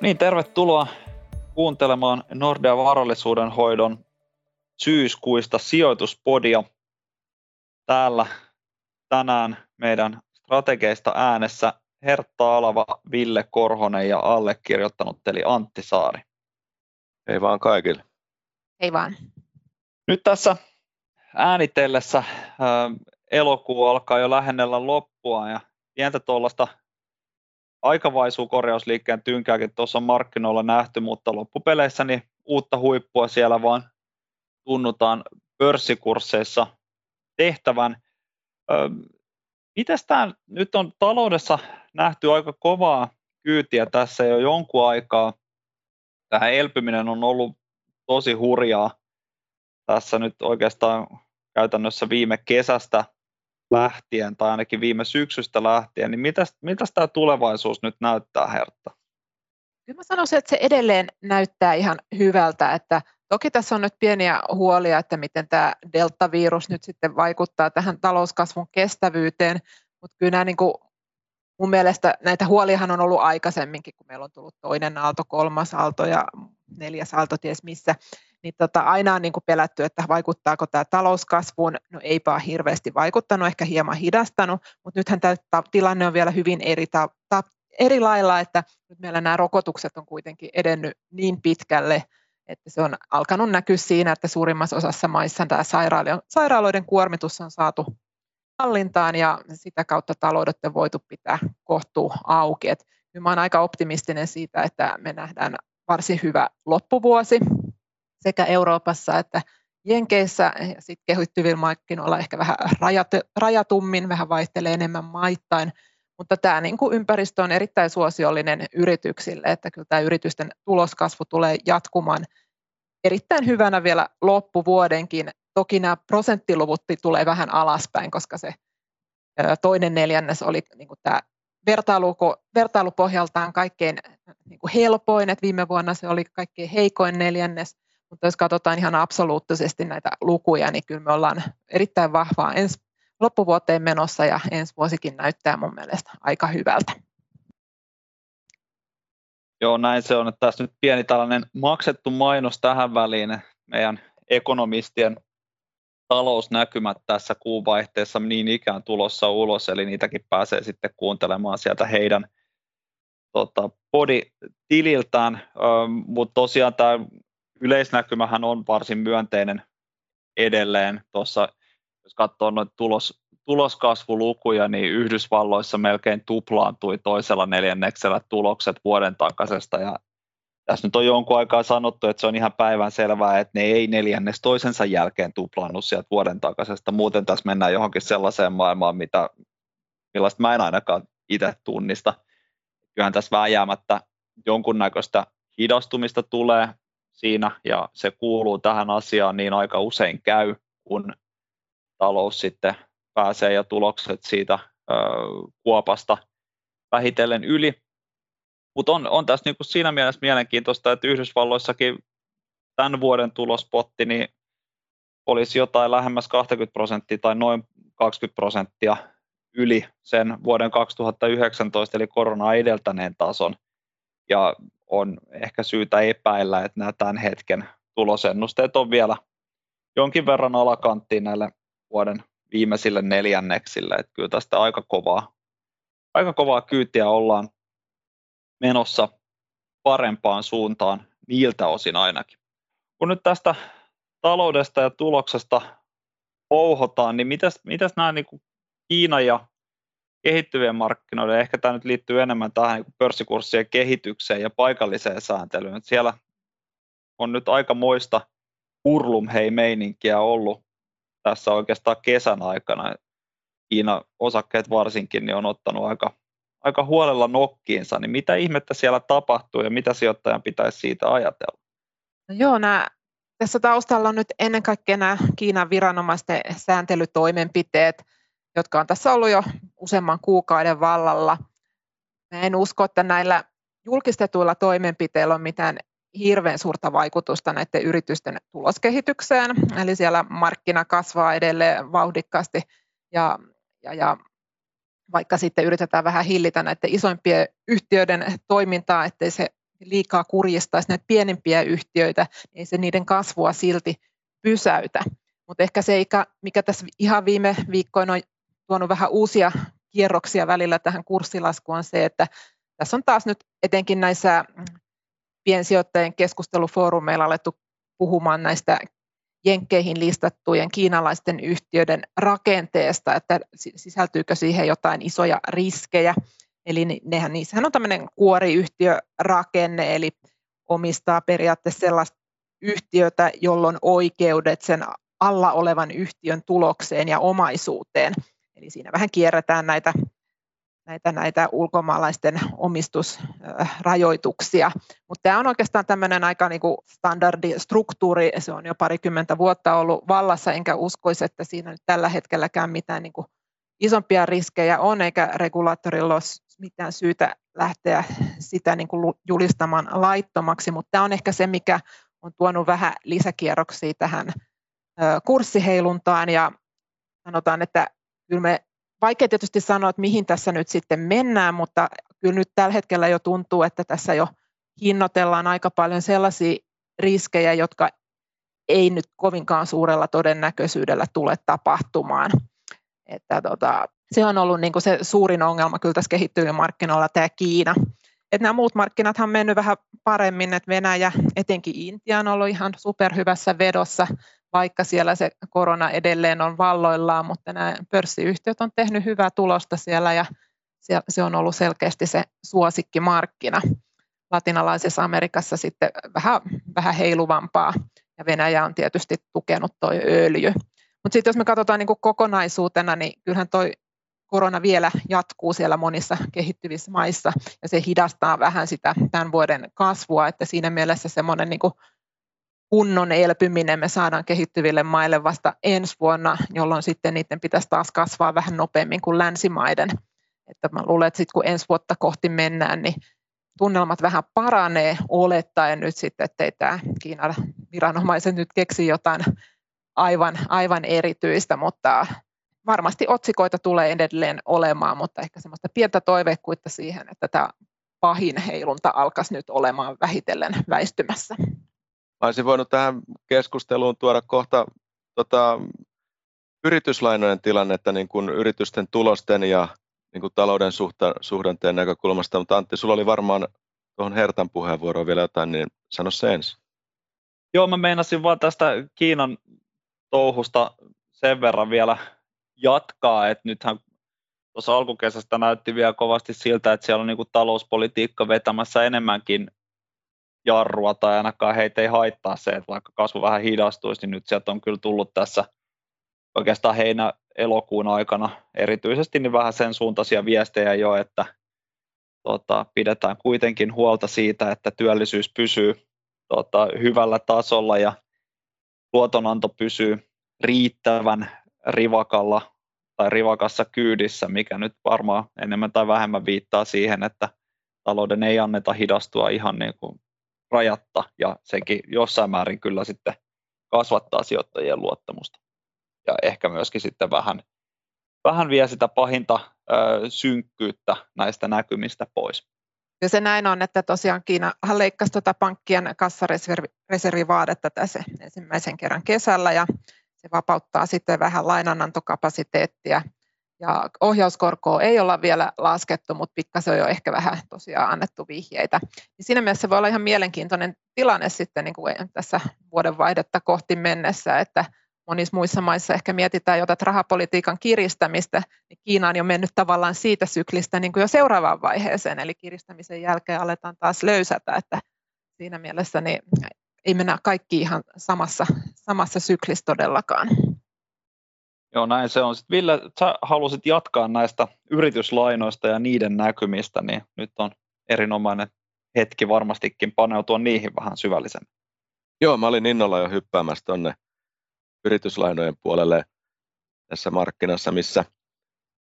Niin, tervetuloa kuuntelemaan Nordea varallisuuden hoidon syyskuista sijoituspodia. Täällä tänään meidän strategeista äänessä Hertta Alava, Ville Korhonen ja allekirjoittanut eli Antti Saari. Hei vaan kaikille. Hei vaan. Nyt tässä äänitellessä elokuu alkaa jo lähennellä loppua ja pientä tuollaista aikavaisuukorjausliikkeen tynkääkin tuossa markkinoilla nähty, mutta loppupeleissä niin uutta huippua siellä vaan tunnutaan pörssikursseissa tehtävän. Mitäs tämä nyt on taloudessa nähty aika kovaa kyytiä tässä jo jonkun aikaa. Tähän elpyminen on ollut tosi hurjaa tässä nyt oikeastaan käytännössä viime kesästä lähtien tai ainakin viime syksystä lähtien, niin mitäs tämä tulevaisuus nyt näyttää Hertta? Kyllä mä sanoisin, että se edelleen näyttää ihan hyvältä, että toki tässä on nyt pieniä huolia, että miten tämä deltavirus nyt sitten vaikuttaa tähän talouskasvun kestävyyteen, mutta kyllä nämä niin kuin, mun mielestä näitä huoliahan on ollut aikaisemminkin, kun meillä on tullut toinen aalto, kolmas aalto ja neljäs aalto, ties missä, niin tota, aina on niin kuin pelätty, että vaikuttaako tämä talouskasvuun. No eipä ole hirveästi vaikuttanut, ehkä hieman hidastanut, mutta nythän tämä tilanne on vielä hyvin eri, ta, ta, eri lailla, että nyt meillä nämä rokotukset on kuitenkin edennyt niin pitkälle, että se on alkanut näkyä siinä, että suurimmassa osassa maissa tämä sairaaloiden kuormitus on saatu hallintaan ja sitä kautta taloudet on voitu pitää kohtuu auki. Et nyt mä olen aika optimistinen siitä, että me nähdään varsin hyvä loppuvuosi sekä Euroopassa että Jenkeissä ja sitten kehittyvillä markkinoilla ehkä vähän rajat, rajatummin, vähän vaihtelee enemmän maittain, mutta tämä niin ympäristö on erittäin suosiollinen yrityksille, että kyllä tämä yritysten tuloskasvu tulee jatkumaan erittäin hyvänä vielä loppuvuodenkin. Toki nämä prosenttiluvut tulee vähän alaspäin, koska se toinen neljännes oli niin kuin tämä vertailu, vertailupohjaltaan kaikkein niin kuin helpoin, että viime vuonna se oli kaikkein heikoin neljännes, mutta jos katsotaan ihan absoluuttisesti näitä lukuja, niin kyllä me ollaan erittäin vahvaa ensi loppuvuoteen menossa ja ensi vuosikin näyttää mun mielestä aika hyvältä. Joo, näin se on. Tässä nyt pieni tällainen maksettu mainos tähän väliin. Meidän ekonomistien talousnäkymät tässä kuuvaihteessa niin ikään tulossa ulos, eli niitäkin pääsee sitten kuuntelemaan sieltä heidän tota, poditililtään, mutta tosiaan tämä yleisnäkymähän on varsin myönteinen edelleen. Tuossa, jos katsoo noita tulos, tuloskasvulukuja, niin Yhdysvalloissa melkein tuplaantui toisella neljänneksellä tulokset vuoden takaisesta. Ja tässä nyt on jonkun aikaa sanottu, että se on ihan päivän selvää, että ne ei neljännes toisensa jälkeen tuplannut sieltä vuoden takaisesta. Muuten tässä mennään johonkin sellaiseen maailmaan, mitä, millaista mä en ainakaan itse tunnista. Kyllähän tässä vääjäämättä jonkunnäköistä hidastumista tulee, siinä ja se kuuluu tähän asiaan niin aika usein käy, kun talous sitten pääsee ja tulokset siitä ö, kuopasta vähitellen yli. Mutta on, on tässä niinku siinä mielessä mielenkiintoista, että Yhdysvalloissakin tämän vuoden tulospotti niin olisi jotain lähemmäs 20 prosenttia tai noin 20 prosenttia yli sen vuoden 2019 eli korona edeltäneen tason. Ja on ehkä syytä epäillä, että nämä tämän hetken tulosennusteet on vielä jonkin verran alakanttiin näille vuoden viimeisille neljänneksille. Että kyllä tästä aika kovaa, aika kovaa kyytiä ollaan menossa parempaan suuntaan niiltä osin ainakin. Kun nyt tästä taloudesta ja tuloksesta pouhotaan, niin mitäs, mitäs nämä niin kuin Kiina ja kehittyvien markkinoiden, ehkä tämä nyt liittyy enemmän tähän niin pörssikurssien kehitykseen ja paikalliseen sääntelyyn. Siellä on nyt aika moista hurlumhei-meininkiä ollut tässä oikeastaan kesän aikana. Kiina osakkeet varsinkin niin on ottanut aika, aika huolella nokkiinsa, niin mitä ihmettä siellä tapahtuu ja mitä sijoittajan pitäisi siitä ajatella? No joo, nämä, tässä taustalla on nyt ennen kaikkea nämä Kiinan viranomaisten sääntelytoimenpiteet, jotka on tässä ollut jo useamman kuukauden vallalla. Mä en usko, että näillä julkistetuilla toimenpiteillä on mitään hirveän suurta vaikutusta näiden yritysten tuloskehitykseen, eli siellä markkina kasvaa edelleen vauhdikkaasti ja, ja, ja vaikka sitten yritetään vähän hillitä näiden isoimpien yhtiöiden toimintaa, ettei se liikaa kurjistaisi näitä pienempiä yhtiöitä, niin se niiden kasvua silti pysäytä. Mutta ehkä se, mikä tässä ihan viime viikkoina on tuonut vähän uusia kierroksia välillä tähän kurssilaskuun, on se, että tässä on taas nyt etenkin näissä piensijoittajien keskustelufoorumeilla alettu puhumaan näistä jenkkeihin listattujen kiinalaisten yhtiöiden rakenteesta, että sisältyykö siihen jotain isoja riskejä. Eli nehän, niissähän on tämmöinen kuoriyhtiörakenne, eli omistaa periaatteessa sellaista yhtiötä, jolloin oikeudet sen alla olevan yhtiön tulokseen ja omaisuuteen. Eli siinä vähän kierretään näitä, näitä, näitä ulkomaalaisten omistusrajoituksia. Mutta tämä on oikeastaan tämmöinen aika niinku standardistruktuuri, se on jo parikymmentä vuotta ollut vallassa, enkä uskoisi, että siinä nyt tällä hetkelläkään mitään niinku isompia riskejä on, eikä regulaattorilla ole mitään syytä lähteä sitä niin kuin julistamaan laittomaksi, mutta tämä on ehkä se, mikä on tuonut vähän lisäkierroksia tähän kurssiheiluntaan. Ja sanotaan, että kyllä me vaikea tietysti sanoa, että mihin tässä nyt sitten mennään, mutta kyllä nyt tällä hetkellä jo tuntuu, että tässä jo hinnoitellaan aika paljon sellaisia riskejä, jotka ei nyt kovinkaan suurella todennäköisyydellä tule tapahtumaan. Että tota, se on ollut niin se suurin ongelma kyllä tässä kehittyvillä markkinoilla, tämä Kiina. Et nämä muut markkinat on mennyt vähän paremmin, että Venäjä, etenkin Intia on ollut ihan superhyvässä vedossa, vaikka siellä se korona edelleen on valloillaan, mutta nämä pörssiyhtiöt on tehnyt hyvää tulosta siellä ja se on ollut selkeästi se suosikkimarkkina. Latinalaisessa Amerikassa sitten vähän, vähän heiluvampaa ja Venäjä on tietysti tukenut tuo öljy. Mutta sitten jos me katsotaan niin kokonaisuutena, niin kyllähän tuo korona vielä jatkuu siellä monissa kehittyvissä maissa ja se hidastaa vähän sitä tämän vuoden kasvua, että siinä mielessä semmoinen niin kunnon elpyminen me saadaan kehittyville maille vasta ensi vuonna, jolloin sitten niiden pitäisi taas kasvaa vähän nopeammin kuin länsimaiden. Että mä luulen, että sitten kun ensi vuotta kohti mennään, niin tunnelmat vähän paranee olettaen nyt sitten, ettei tämä Kiinan viranomaiset nyt keksi jotain aivan, aivan erityistä, mutta varmasti otsikoita tulee edelleen olemaan, mutta ehkä semmoista pientä toiveikkuutta siihen, että tämä pahin heilunta alkaisi nyt olemaan vähitellen väistymässä. Mä olisin voinut tähän keskusteluun tuoda kohta tota, yrityslainojen tilannetta niin kuin yritysten tulosten ja niin kuin talouden suhta, suhdanteen näkökulmasta, mutta Antti, sulla oli varmaan tuohon Hertan puheenvuoroon vielä jotain, niin sano se ensin. Joo, mä meinasin vaan tästä Kiinan touhusta sen verran vielä jatkaa, että nythän tuossa alkukesästä näytti vielä kovasti siltä, että siellä on niin talouspolitiikka vetämässä enemmänkin jarrua tai ainakaan heitä ei haittaa se, että vaikka kasvu vähän hidastuisi, niin nyt sieltä on kyllä tullut tässä oikeastaan heinä-elokuun aikana erityisesti niin vähän sen suuntaisia viestejä jo, että tota, pidetään kuitenkin huolta siitä, että työllisyys pysyy tota, hyvällä tasolla ja luotonanto pysyy riittävän rivakalla tai rivakassa kyydissä, mikä nyt varmaan enemmän tai vähemmän viittaa siihen, että talouden ei anneta hidastua ihan niin kuin rajatta ja sekin jossain määrin kyllä sitten kasvattaa sijoittajien luottamusta. Ja ehkä myöskin sitten vähän, vähän vie sitä pahinta ö, synkkyyttä näistä näkymistä pois. Ja se näin on, että tosiaan Kiinahan leikkasi tuota pankkien kassareservivaadetta tässä ensimmäisen kerran kesällä ja se vapauttaa sitten vähän lainanantokapasiteettia ja ohjauskorkoa ei olla vielä laskettu, mutta pikkasen on jo ehkä vähän tosiaan annettu vihjeitä. Niin siinä mielessä se voi olla ihan mielenkiintoinen tilanne sitten niin kuin tässä vuodenvaihdetta kohti mennessä, että monissa muissa maissa ehkä mietitään jotain rahapolitiikan kiristämistä, niin Kiina on jo mennyt tavallaan siitä syklistä niin kuin jo seuraavaan vaiheeseen, eli kiristämisen jälkeen aletaan taas löysätä, että siinä mielessä niin ei mennä kaikki ihan samassa, samassa syklissä todellakaan. Joo, näin se on. Sitten Ville, sä halusit jatkaa näistä yrityslainoista ja niiden näkymistä, niin nyt on erinomainen hetki varmastikin paneutua niihin vähän syvällisemmin. Joo, mä olin innolla jo hyppäämässä tuonne yrityslainojen puolelle tässä markkinassa, missä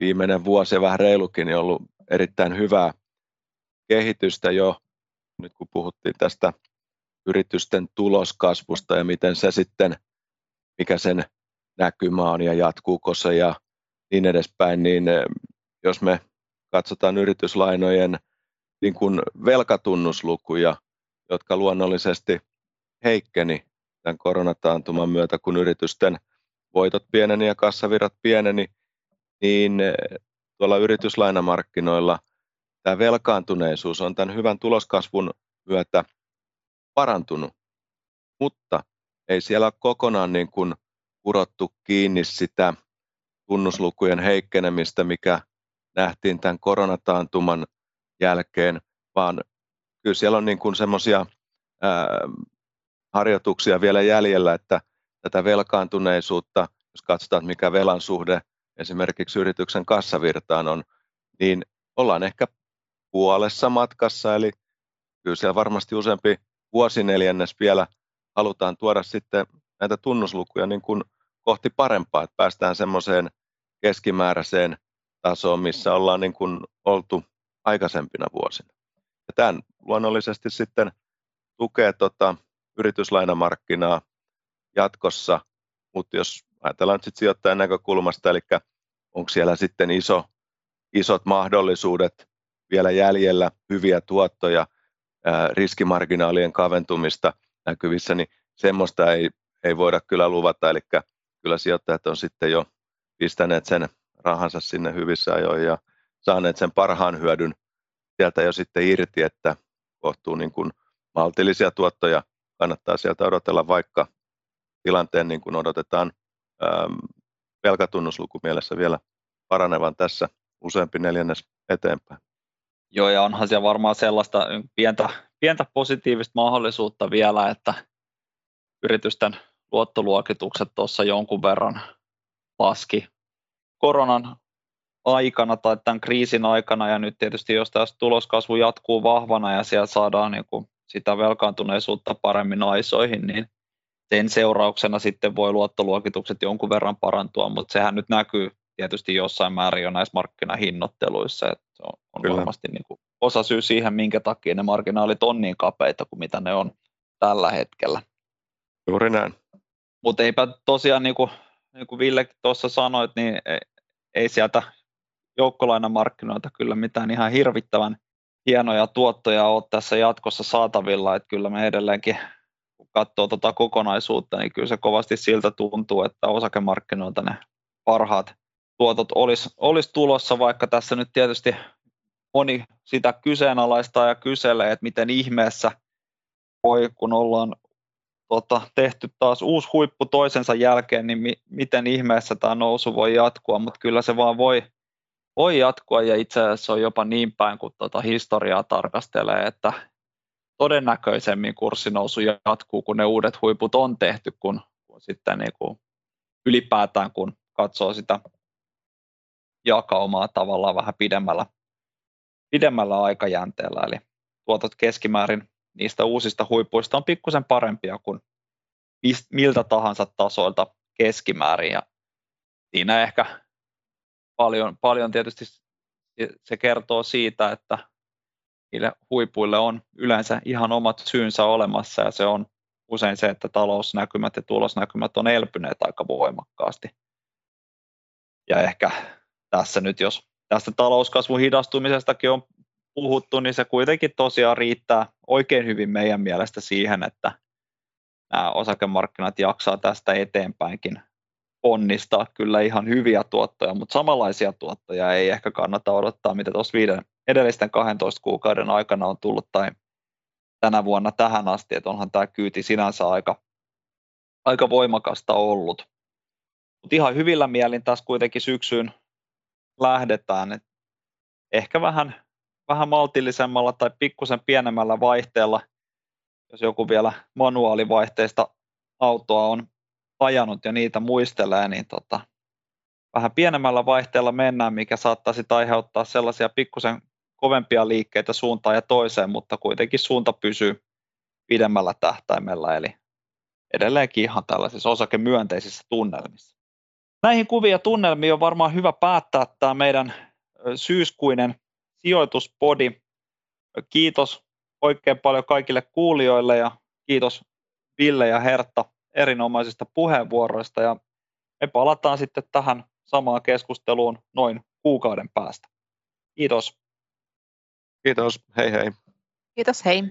viimeinen vuosi ja vähän reilukin on ollut erittäin hyvää kehitystä jo, nyt kun puhuttiin tästä yritysten tuloskasvusta ja miten se sitten, mikä sen näkymä on ja jatkuuko se ja niin edespäin, niin jos me katsotaan yrityslainojen niin kuin velkatunnuslukuja, jotka luonnollisesti heikkeni tämän koronataantuman myötä, kun yritysten voitot pieneni ja kassavirrat pieneni, niin tuolla yrityslainamarkkinoilla tämä velkaantuneisuus on tämän hyvän tuloskasvun myötä parantunut, mutta ei siellä ole kokonaan niin kuin kurottu kiinni sitä tunnuslukujen heikkenemistä, mikä nähtiin tämän koronataantuman jälkeen, vaan kyllä siellä on niin kuin semmoisia harjoituksia vielä jäljellä, että tätä velkaantuneisuutta, jos katsotaan, mikä velan suhde esimerkiksi yrityksen kassavirtaan on, niin ollaan ehkä puolessa matkassa, eli kyllä siellä varmasti useampi vuosineljännes vielä halutaan tuoda sitten näitä tunnuslukuja niin kuin kohti parempaa, että päästään semmoiseen keskimääräiseen tasoon, missä ollaan niin kuin oltu aikaisempina vuosina. Ja tämän luonnollisesti sitten tukee tota yrityslainamarkkinaa jatkossa, mutta jos ajatellaan sitten sijoittajan näkökulmasta, eli onko siellä sitten iso, isot mahdollisuudet vielä jäljellä, hyviä tuottoja, riskimarginaalien kaventumista näkyvissä, niin semmoista ei, ei voida kyllä luvata, eli kyllä sijoittajat on sitten jo pistäneet sen rahansa sinne hyvissä ajoin ja saaneet sen parhaan hyödyn sieltä jo sitten irti, että kohtuu niin kuin maltillisia tuottoja kannattaa sieltä odotella, vaikka tilanteen niin kuin odotetaan ähm, velkatunnusluku mielessä vielä paranevan tässä useampi neljännes eteenpäin. Joo, ja onhan siellä varmaan sellaista pientä, pientä positiivista mahdollisuutta vielä, että yritysten luottoluokitukset tuossa jonkun verran laski koronan aikana tai tämän kriisin aikana, ja nyt tietysti jos tässä tuloskasvu jatkuu vahvana ja siellä saadaan niin kuin sitä velkaantuneisuutta paremmin aisoihin, niin sen seurauksena sitten voi luottoluokitukset jonkun verran parantua, mutta sehän nyt näkyy tietysti jossain määrin jo näissä markkinahinnoitteluissa, että se on, on varmasti niin kuin osa syy siihen, minkä takia ne marginaalit on niin kapeita kuin mitä ne on tällä hetkellä. Juuri näin. Mutta eipä tosiaan, niin kuin, niin kuin Ville tuossa sanoit, niin ei, ei sieltä joukkolainamarkkinoilta kyllä mitään ihan hirvittävän hienoja tuottoja ole tässä jatkossa saatavilla, että kyllä me edelleenkin kun katsoo tuota kokonaisuutta, niin kyllä se kovasti siltä tuntuu, että osakemarkkinoilta ne parhaat tuotot olisi, olisi tulossa, vaikka tässä nyt tietysti moni sitä kyseenalaistaa ja kyselee, että miten ihmeessä voi, kun ollaan tota, tehty taas uusi huippu toisensa jälkeen, niin mi- miten ihmeessä tämä nousu voi jatkua, mutta kyllä se vaan voi, voi jatkua ja itse asiassa on jopa niin päin, kun tota historiaa tarkastelee, että todennäköisemmin kurssinousu jatkuu, kun ne uudet huiput on tehty, kun, kun sitten niin kuin ylipäätään kun katsoo sitä jakaumaa tavallaan vähän pidemmällä, pidemmällä aikajänteellä, eli tuotot keskimäärin niistä uusista huipuista on pikkusen parempia kuin miltä tahansa tasoilta keskimäärin, ja siinä ehkä paljon, paljon tietysti se kertoo siitä, että niille huipuille on yleensä ihan omat syynsä olemassa. Ja se on usein se, että talousnäkymät ja tulosnäkymät on elpyneet aika voimakkaasti. Ja ehkä tässä nyt, jos tästä talouskasvun hidastumisestakin on puhuttu, niin se kuitenkin tosiaan riittää oikein hyvin meidän mielestä siihen, että nämä osakemarkkinat jaksaa tästä eteenpäinkin onnistaa kyllä ihan hyviä tuottoja, mutta samanlaisia tuottoja ei ehkä kannata odottaa, mitä tuossa viiden, edellisten 12 kuukauden aikana on tullut tai tänä vuonna tähän asti, että onhan tämä kyyti sinänsä aika, aika voimakasta ollut. Mutta ihan hyvillä mielin tässä kuitenkin syksyyn lähdetään, että ehkä vähän, vähän maltillisemmalla tai pikkusen pienemmällä vaihteella, jos joku vielä manuaalivaihteista autoa on ajanut ja niitä muistelee, niin tota, vähän pienemmällä vaihteella mennään, mikä saattaisi aiheuttaa sellaisia pikkusen kovempia liikkeitä suuntaan ja toiseen, mutta kuitenkin suunta pysyy pidemmällä tähtäimellä, eli edelleenkin ihan tällaisissa osakemyönteisissä tunnelmissa. Näihin kuvia tunnelmiin on varmaan hyvä päättää tämä meidän syyskuinen sijoituspodi. Kiitos oikein paljon kaikille kuulijoille ja Kiitos Ville ja Hertta erinomaisista puheenvuoroista ja me palataan sitten tähän samaan keskusteluun noin kuukauden päästä. Kiitos. Kiitos, hei hei. Kiitos, hei.